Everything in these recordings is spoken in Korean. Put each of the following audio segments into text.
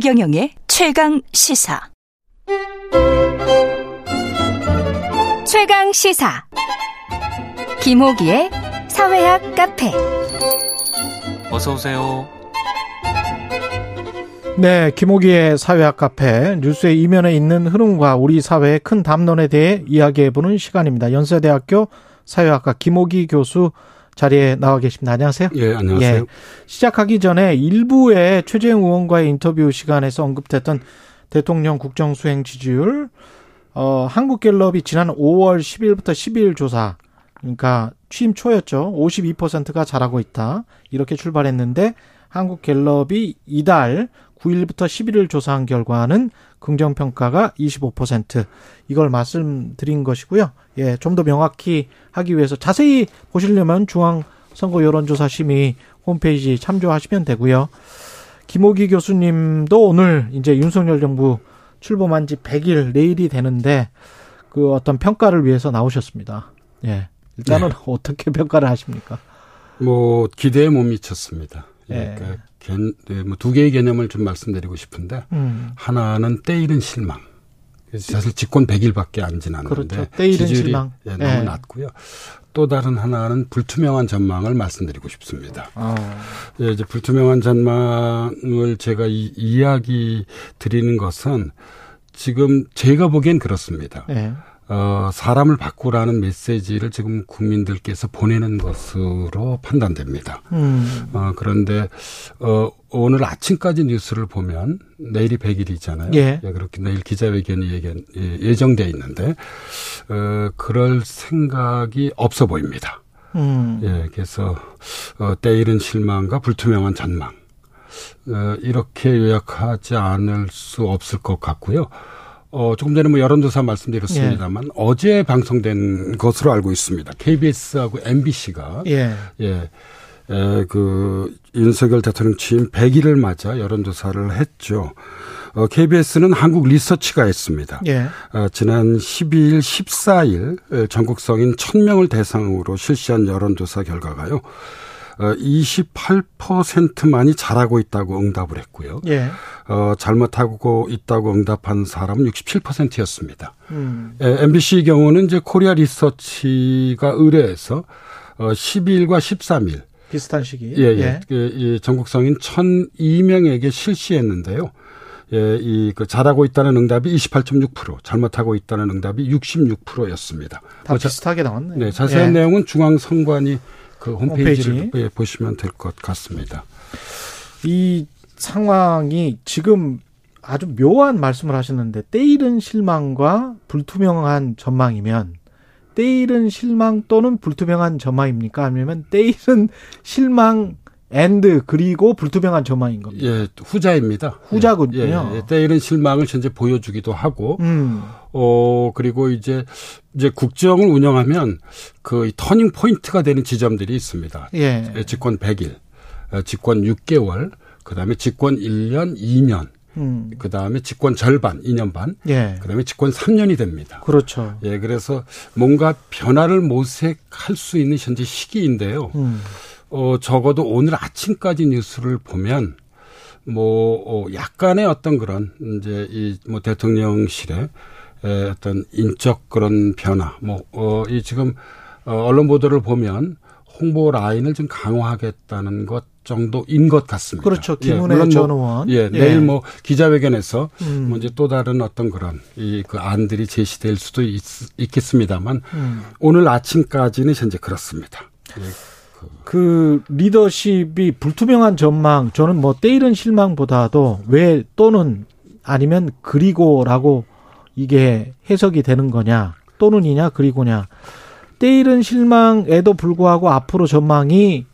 최경영의 최강 시사. 최강 시사. 김호기의 사회학 카페. 어서 오세요. 네, 김호기의 사회학 카페 뉴스의 이면에 있는 흐름과 우리 사회의 큰 담론에 대해 이야기해보는 시간입니다. 연세대학교 사회학과 김호기 교수 자리에 나와 계십니다. 안녕하세요. 예, 안녕하세요. 예, 시작하기 전에 일부의 최재형 의원과의 인터뷰 시간에서 언급됐던 대통령 국정수행 지지율, 어, 한국갤럽이 지난 5월 10일부터 12일 조사, 그러니까 취임 초였죠. 52%가 잘하고 있다. 이렇게 출발했는데 한국갤럽이 이달 9일부터 11일 조사한 결과는 긍정 평가가 25% 이걸 말씀드린 것이고요. 예, 좀 더 명확히 하기 위해서 자세히 보시려면 중앙 선거 여론조사 심의 홈페이지 참조하시면 되고요. 김호기 교수님도 오늘 이제 윤석열 정부 출범한 지 100일 내일이 되는데 그 어떤 평가를 위해서 나오셨습니다. 예. 일단은 네. 어떻게 평가를 하십니까? 뭐 기대에 못 미쳤습니다. 예. 그러니까 네, 뭐두 개의 개념을 좀 말씀드리고 싶은데 음. 하나는 때이른 실망. 사실 집권 100일밖에 안 지났는데 그렇죠. 때이른 실망. 예, 너무 네. 낮고요. 또 다른 하나는 불투명한 전망을 말씀드리고 싶습니다. 아. 예, 이제 불투명한 전망을 제가 이, 이야기 드리는 것은 지금 제가 보기엔 그렇습니다. 네. 어, 사람을 바꾸라는 메시지를 지금 국민들께서 보내는 것으로 판단됩니다. 음. 어, 그런데, 어, 오늘 아침까지 뉴스를 보면 내일이 100일이잖아요. 예. 예 그렇게 내일 기자회견이 예견, 예, 예정돼 있는데, 어, 그럴 생각이 없어 보입니다. 음. 예, 그래서, 어, 때이른 실망과 불투명한 전망. 어, 이렇게 요약하지 않을 수 없을 것 같고요. 어, 조금 전에 뭐 여론조사 말씀드렸습니다만 예. 어제 방송된 것으로 알고 있습니다. KBS하고 MBC가 예. 예. 에, 그 윤석열 대통령 취임 100일을 맞아 여론조사를 했죠. 어, KBS는 한국 리서치가 했습니다. 예. 어, 지난 12일, 14일 전국 성인 1000명을 대상으로 실시한 여론조사 결과가요. 28%만이 어, 잘하고 있다고 응답을 했고요. 예. 어, 잘못하고 있다고 응답한 사람은 67%였습니다. 음. 에, MBC의 경우는 이제 코리아 리서치가 의뢰해서 어, 12일과 13일 비슷한 시기. 예, 예. 예. 그, 이 전국 성인 1,002명에게 실시했는데요. 예, 이, 그, 잘하고 있다는 응답이 28.6%, 잘못하고 있다는 응답이 66%였습니다. 다 뭐 비슷하게 나왔네요. 네, 자세한 예. 내용은 중앙선관위 그 홈페이지를 홈페이지. 보시면 될 것 같습니다. 이 상황이 지금 아주 묘한 말씀을 하셨는데 때이른 실망과 불투명한 전망이면 때이른 실망 또는 불투명한 전망입니까? 아니면 때이른 실망 and 그리고 불투명한 전망인 겁니다. 예, 후자입니다. 후자군요. 예, 예, 예. 때이른 실망을 현재 보여주기도 하고, 음. 어 그리고 이제 이제 국정을 운영하면 그 turning point가 되는 지점들이 있습니다. 예. 예 집권 100일, 어, 집권 6개월, 그 다음에 집권 1년, 2년. 음. 그 다음에 집권 절반, 2년 반. 예. 그 다음에 집권 3년이 됩니다. 그렇죠. 예, 그래서 뭔가 변화를 모색할 수 있는 현재 시기인데요. 음. 어, 적어도 오늘 아침까지 뉴스를 보면 뭐, 어, 약간의 어떤 그런 이제 이 뭐 대통령실의 에, 어떤 인적 그런 변화, 뭐, 어, 이 지금 어, 언론 보도를 보면 홍보 라인을 좀 강화하겠다는 것 정도인 것 같습니다. 그렇죠. 김은혜 예, 전 의원. 뭐, 예, 예, 내일 뭐 기자회견에서 음. 뭐 이제 또 다른 어떤 그런 이 그 안들이 제시될 수도 있, 겠습니다만 음. 오늘 아침까지는 현재 그렇습니다. 예. 그, 그 리더십이 불투명한 전망 저는 뭐 때이른 실망보다도 왜 또는 아니면 그리고라고 이게 해석이 되는 거냐 또는이냐 그리고냐 때이른 실망에도 불구하고 앞으로 전망이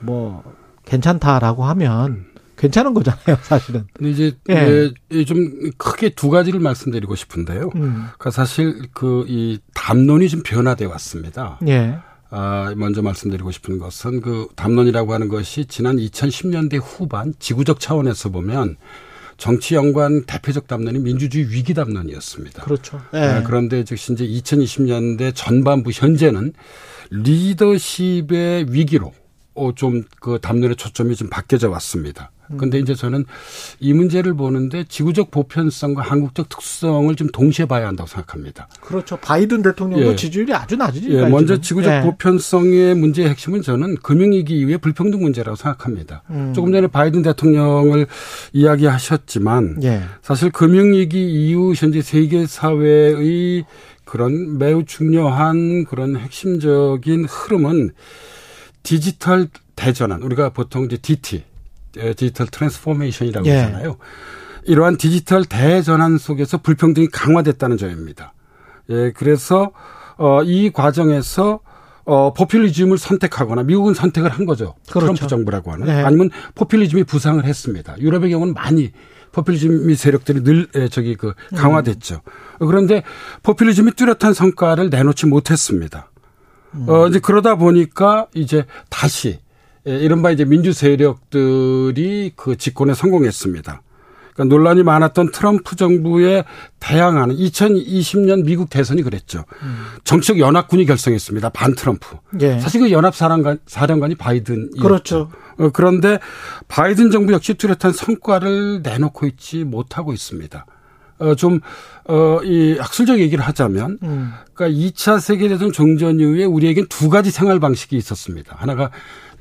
뭐 괜찮다라고 하면 괜찮은 거잖아요, 사실은. 근데 이제 예. 예, 좀 크게 두 가지를 말씀드리고 싶은데요. 음. 그러니까 사실 그 이 담론이 좀 변화돼 왔습니다. 예. 아, 먼저 말씀드리고 싶은 것은 그 담론이라고 하는 것이 지난 2010년대 후반 지구적 차원에서 보면 정치 연관 대표적 담론이 민주주의 위기 담론이었습니다. 그렇죠. 네. 네, 그런데 즉시 이제 2020년대 전반부 현재는 리더십의 위기로 어, 좀 그 담론의 초점이 좀 바뀌어져 왔습니다. 근데 이제 저는 이 문제를 보는데 지구적 보편성과 한국적 특성을 좀 동시에 봐야 한다고 생각합니다. 그렇죠. 바이든 대통령도 예. 지지율이 아주 낮으니까. 예, 먼저 지금. 지구적 예. 보편성의 문제의 핵심은 저는 금융위기 이후의 불평등 문제라고 생각합니다. 음. 조금 전에 바이든 대통령을 이야기하셨지만 예. 사실 금융위기 이후 현재 세계 사회의 그런 매우 중요한 그런 핵심적인 흐름은 디지털 대전환 우리가 보통 이제 DT 에, digital transformation이라고 예. 하잖아요. 이러한 디지털 대전환 속에서 불평등이 강화됐다는 점입니다. 예, 그래서 어, 이 과정에서 어, 포퓰리즘을 선택하거나 미국은 선택을 한 거죠. 그렇죠. 트럼프 정부라고 하는. 네. 아니면 포퓰리즘이 부상을 했습니다. 유럽의 경우는 많이 포퓰리즘이 세력들이 늘 에, 저기 그 강화됐죠. 그런데 포퓰리즘이 뚜렷한 성과를 내놓지 못했습니다. 어, 이제 그러다 보니까 이제 다시 예, 이른바 이제 민주 세력들이 그 집권에 성공했습니다. 그러니까 논란이 많았던 트럼프 정부에 대항하는 2020년 미국 대선이 그랬죠. 정치적 연합군이 결성했습니다. 반 트럼프. 예. 사실 그 연합 사령관 사령관이 바이든이었죠. 그렇죠. 어, 그런데 바이든 정부 역시 뚜렷한 성과를 내놓고 있지 못하고 있습니다. 어, 좀, 어, 이 학술적 얘기를 하자면, 음. 그러니까 2차 세계대전 종전 이후에 우리에겐 두 가지 생활 방식이 있었습니다. 하나가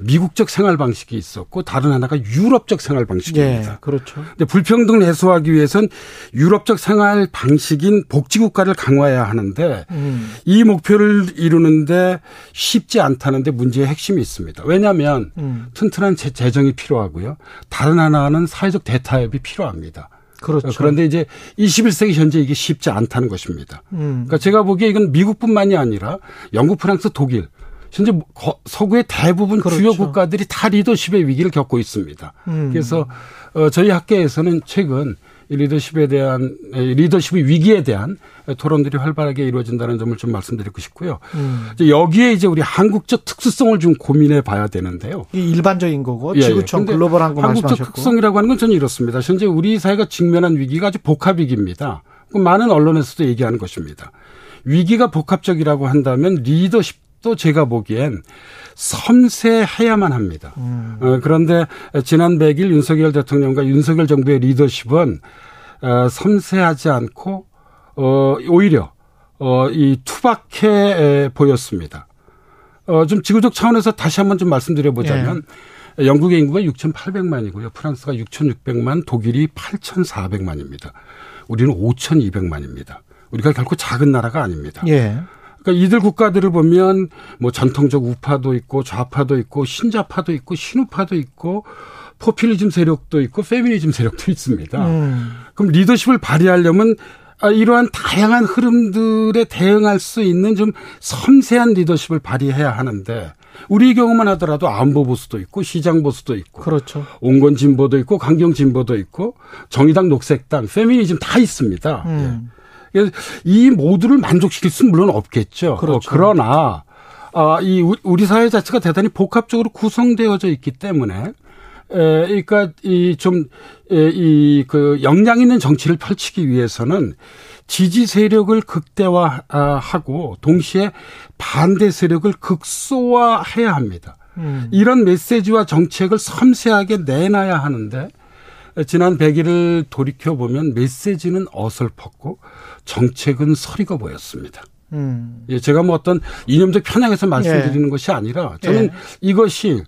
미국적 생활 방식이 있었고, 다른 하나가 유럽적 생활 방식입니다. 예. 그렇죠. 근데 불평등을 해소하기 위해선 유럽적 생활 방식인 복지국가를 강화해야 하는데 음. 이 목표를 이루는데 쉽지 않다는데 문제의 핵심이 있습니다. 왜냐하면 음. 튼튼한 재- 재정이 필요하고요. 다른 하나는 사회적 대타협이 필요합니다. 그렇죠. 어, 그런데 이제 21세기 현재 이게 쉽지 않다는 것입니다. 음. 그러니까 제가 보기에 이건 미국뿐만이 아니라 영국, 프랑스, 독일 현재 거- 서구의 대부분 그렇죠. 주요 국가들이 다 리더십의 위기를 겪고 있습니다. 음. 그래서 어, 저희 학계에서는 최근 이 리더십에 대한 에, 리더십의 위기에 대한 토론들이 활발하게 이루어진다는 점을 좀 말씀드리고 싶고요. 음. 여기에 이제 우리 한국적 특수성을 좀 고민해 봐야 되는데요. 이 일반적인 거고 예, 예. 지구촌 근데 글로벌한 거 한국적 말씀하셨고. 특성이라고 하는 건 저는 이렇습니다. 현재 우리 사회가 직면한 위기가 아주 복합 위기입니다. 그 많은 언론에서도 얘기하는 것입니다. 위기가 복합적이라고 한다면 리더십 도 제가 보기엔 섬세해야만 합니다. 음. 어, 그런데 지난 100일 윤석열 대통령과 윤석열 정부의 리더십은 어, 섬세하지 않고 어, 오히려 어, 이 투박해 에, 보였습니다. 어, 좀 지구적 차원에서 다시 한번 좀 말씀드려 보자면 영국의 인구가 6,800만이고요. 프랑스가 6,600만, 독일이 8,400만입니다. 우리는 5,200만입니다. 우리가 결코 작은 나라가 아닙니다. 예. 그러니까 이들 국가들을 보면 뭐 전통적 우파도 있고 좌파도 있고 신자파도 있고 신우파도 있고 포퓰리즘 세력도 있고 페미니즘 세력도 있습니다. 음. 그럼 리더십을 발휘하려면 아, 이러한 다양한 흐름들에 대응할 수 있는 좀 섬세한 리더십을 발휘해야 하는데 우리 경우만 하더라도 안보 보수도 있고 시장 보수도 있고 그렇죠. 온건 진보도 있고 강경 진보도 있고 정의당 녹색당 페미니즘 다 있습니다. 음. 예. 이 모두를 만족시킬 수는 물론 없겠죠. 그렇죠. 어, 그러나 아, 이 우- 우리 사회 자체가 대단히 복합적으로 구성되어져 있기 때문에 에, 그러니까 이 좀 이 그 역량 있는 정치를 펼치기 위해서는 지지 세력을 극대화하고 동시에 반대 세력을 극소화해야 합니다. 음. 이런 메시지와 정책을 섬세하게 내놔야 하는데 지난 100일을 돌이켜 보면 메시지는 어설펐고 정책은 서리거 보였습니다. 음. 예, 제가 뭐 어떤 이념적 편향에서 말씀드리는 것이 아니라 저는 예. 이것이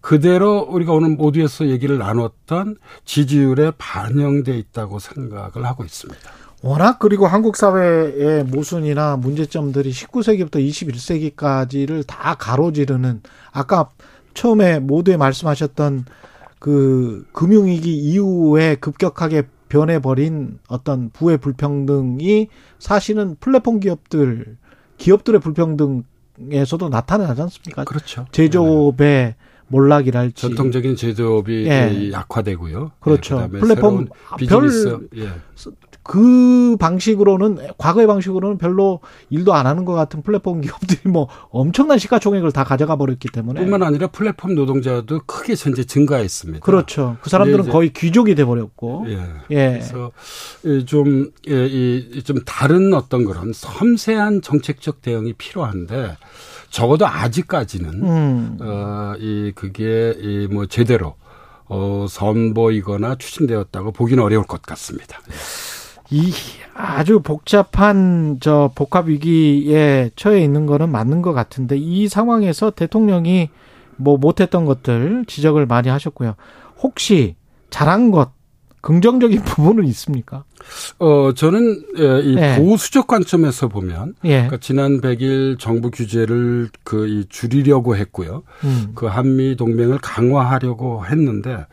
그대로 우리가 오늘 모두에서 얘기를 나눴던 지지율에 반영돼 있다고 생각을 하고 있습니다. 워낙 그리고 한국 사회의 모순이나 문제점들이 19세기부터 21세기까지를 다 가로지르는 아까 처음에 모두에 말씀하셨던 그 금융위기 이후에 급격하게 변해버린 어떤 부의 불평등이 사실은 플랫폼 기업들 기업들의 불평등에서도 나타나지 않습니까? 그렇죠. 제조업의 몰락이랄지 전통적인 제조업이 예. 약화되고요. 그렇죠. 예, 그다음에 플랫폼 새로운 별- 비즈니스 예. 그 방식으로는 과거의 방식으로는 별로 일도 안 하는 것 같은 플랫폼 기업들이 뭐 엄청난 시가총액을 다 가져가 버렸기 때문에 뿐만 아니라 플랫폼 노동자도 크게 현재 증가했습니다. 그렇죠. 그 사람들은 이제- 거의 귀족이 돼 버렸고 예. 예. 그래서 좀좀 다른 어떤 그런 섬세한 정책적 대응이 필요한데 적어도 아직까지는 음. 어 이 그게 이 뭐 제대로 어 선보이거나 추진되었다고 보기는 어려울 것 같습니다. 이 아주 복잡한 저 복합 위기에 처해 있는 거는 맞는 것 같은데 이 상황에서 대통령이 뭐 못했던 것들 지적을 많이 하셨고요. 혹시 잘한 것 긍정적인 부분은 있습니까? 어, 저는 예, 이 네. 보수적 관점에서 보면 예. 그러니까 지난 100일 정부 규제를 그 줄이려고 했고요. 음. 그 한미 동맹을 강화하려고 했는데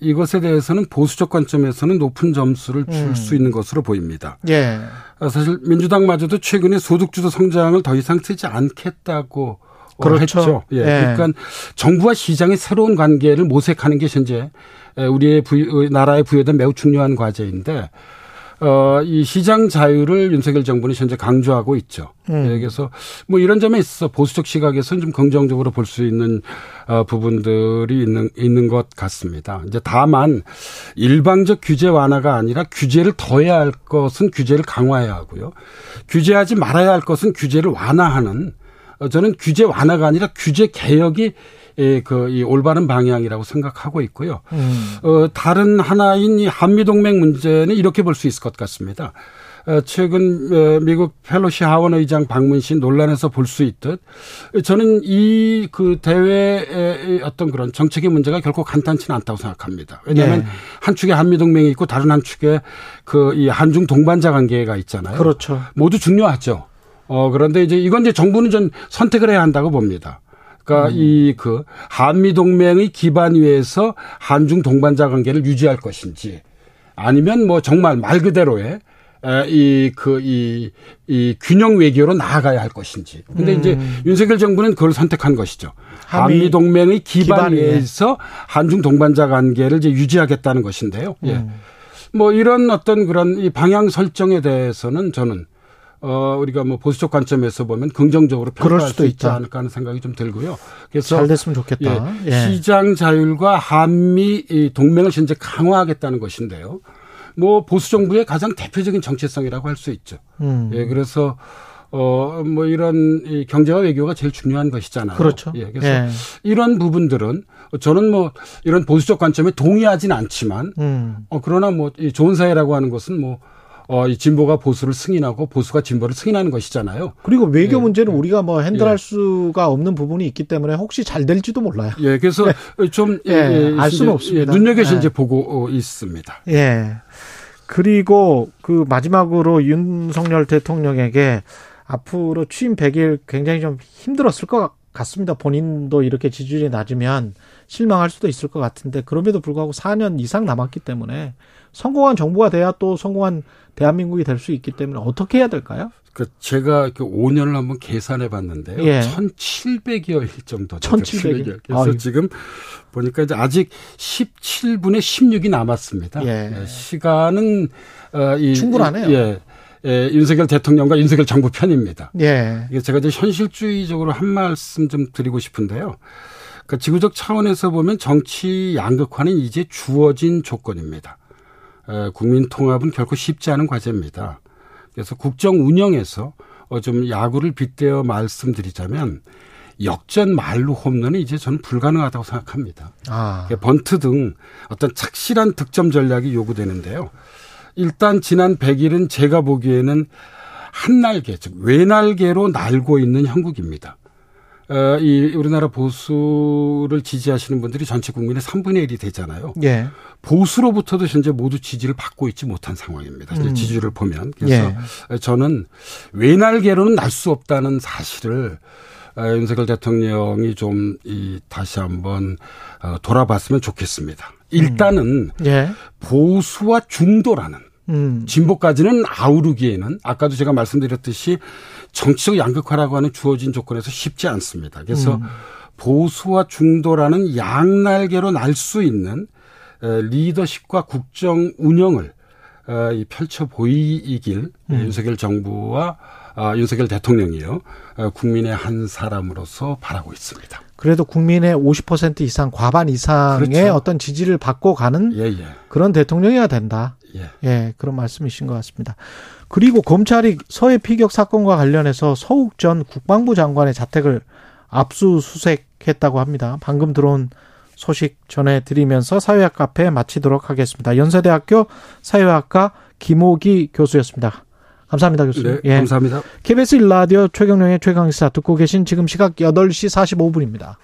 이것에 대해서는 보수적 관점에서는 높은 점수를 줄수 음. 있는 것으로 보입니다. 예. 아, 사실 민주당마저도 최근에 소득주도 성장을 더 이상 쓰지 않겠다고 그렇죠. 했죠. 예. 예. 그러니까 정부와 시장의 새로운 관계를 모색하는 게 현재 우리의 부유, 나라에 부여된 매우 중요한 과제인데 어, 이 시장 자유를 윤석열 정부는 현재 강조하고 있죠. 음. 예, 그래서 뭐 이런 점에 있어서 보수적 시각에서는 좀 긍정적으로 볼 수 있는 어, 부분들이 있는, 있는 것 같습니다. 이제 다만 일방적 규제 완화가 아니라 규제를 더해야 할 것은 규제를 강화해야 하고요. 규제하지 말아야 할 것은 규제를 완화하는 어, 저는 규제 완화가 아니라 규제 개혁이 예, 그, 이 올바른 방향이라고 생각하고 있고요. 음. 어, 다른 하나인 이 한미 동맹 문제는 이렇게 볼 수 있을 것 같습니다. 어, 최근 어, 미국 펠로시 하원 의장 방문 시 논란에서 볼 수 있듯 저는 이 그 대회의 어떤 그런 정책의 문제가 결코 간단치는 않다고 생각합니다. 왜냐하면 네. 한 축에 한미 동맹이 있고 다른 한 축에 그 이 한중 동반자 관계가 있잖아요. 그렇죠. 모두 중요하죠. 어 그런데 이제 이건 이제 정부는 전 선택을 해야 한다고 봅니다. 그러니까 음. 이그 한미 동맹의 기반 위에서 한중 동반자 관계를 유지할 것인지 아니면 뭐 정말 말 그대로의 이, 그, 이, 이 균형 외교로 나아가야 할 것인지. 근데 음. 이제 윤석열 정부는 그걸 선택한 것이죠. 한미 동맹의 기반 위에서 한중 동반자 관계를 이제 유지하겠다는 것인데요. 예. 음. 뭐 이런 어떤 그런 이 방향 설정에 대해서는 저는 어, 우리가 뭐 보수적 관점에서 보면 긍정적으로 평가할 수 있지 있다. 않을까 하는 생각이 좀 들고요. 그래서 잘 됐으면 좋겠다. 예, 예. 시장 자율과 한미 동맹을 현재 강화하겠다는 것인데요. 뭐 보수 정부의 가장 대표적인 정체성이라고 할 수 있죠. 음. 예, 그래서 어, 뭐 이런 이 경제와 외교가 제일 중요한 것이잖아요. 그렇죠. 예, 그래서 예. 이런 부분들은 저는 뭐 이런 보수적 관점에 동의하지는 않지만, 음. 어, 그러나 뭐 이 좋은 사회라고 하는 것은 뭐 어, 이 진보가 보수를 승인하고 보수가 진보를 승인하는 것이잖아요. 그리고 외교 예. 문제는 우리가 뭐 핸들할 예. 수가 없는 부분이 있기 때문에 혹시 잘 될지도 몰라요. 예, 그래서 네. 좀 예, 예, 알 수는 없습니다. 예, 눈여겨서 이제 보고 어, 있습니다. 예. 그리고 그 마지막으로 윤석열 대통령에게 앞으로 취임 100일 굉장히 좀 힘들었을 것 같 습니다. 본인도 이렇게 지지율이 낮으면 실망할 수도 있을 것 같은데 그럼에도 불구하고 4년 이상 남았기 때문에 성공한 정부가 돼야 또 성공한 대한민국이 될 수 있기 때문에 어떻게 해야 될까요? 그 제가 그 5년을 한번 계산해 봤는데요. 예. 1,700여일 정도. 1,700여. 그래서 아유. 지금 보니까 이제 아직 17분의 16이 남았습니다. 예. 예. 시간은 어, 이 충분하네요. 예. 예, 윤석열 대통령과 윤석열 정부 편입니다. 예. 이게 제가 이제 현실주의적으로 한 말씀 좀 드리고 싶은데요. 그러니까 지구적 차원에서 보면 정치 양극화는 이제 주어진 조건입니다. 국민 통합은 결코 쉽지 않은 과제입니다. 그래서 국정 운영에서 어, 좀 야구를 빗대어 말씀드리자면 역전 말로 홈런은 이제 저는 불가능하다고 생각합니다. 아. 번트 등 어떤 착실한 득점 전략이 요구되는데요. 일단 지난 100일은 제가 보기에는 한 날개, 즉 외날개로 날고 있는 형국입니다. 어, 이 우리나라 보수를 지지하시는 분들이 전체 국민의 3분의 1이 되잖아요. 예. 보수로부터도 현재 모두 지지를 받고 있지 못한 상황입니다. 음. 지지율을 보면 그래서 예. 저는 외날개로는 날 수 없다는 사실을 어, 윤석열 대통령이 좀 이 다시 한번 어, 돌아봤으면 좋겠습니다. 일단은 음. 예. 보수와 중도라는 음. 진보까지는 아우르기에는 아까도 제가 말씀드렸듯이 정치적 양극화라고 하는 주어진 조건에서 쉽지 않습니다. 그래서 음. 보수와 중도라는 양날개로 날 수 있는 리더십과 국정 운영을 어, 펼쳐 보이길 음. 윤석열 정부와 아, 윤석열 대통령이요 어, 국민의 한 사람으로서 바라고 있습니다. 그래도 국민의 50% 이상 과반 이상의 그렇죠. 어떤 지지를 받고 가는 예, 예. 그런 대통령이어야 된다. 예. 예, 그런 말씀이신 것 같습니다. 그리고 검찰이 서해 피격 사건과 관련해서 서욱 전 국방부 장관의 자택을 압수수색했다고 합니다. 방금 들어온 소식 전해드리면서 사회학 카페 마치도록 하겠습니다. 연세대학교 사회학과 김호기 교수였습니다. 감사합니다, 교수님. 네, 예. 감사합니다. KBS 일라디오 최경령의 최강시사 듣고 계신 지금 시각 8시 45분입니다.